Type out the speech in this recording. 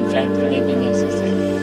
in fact living as a thing.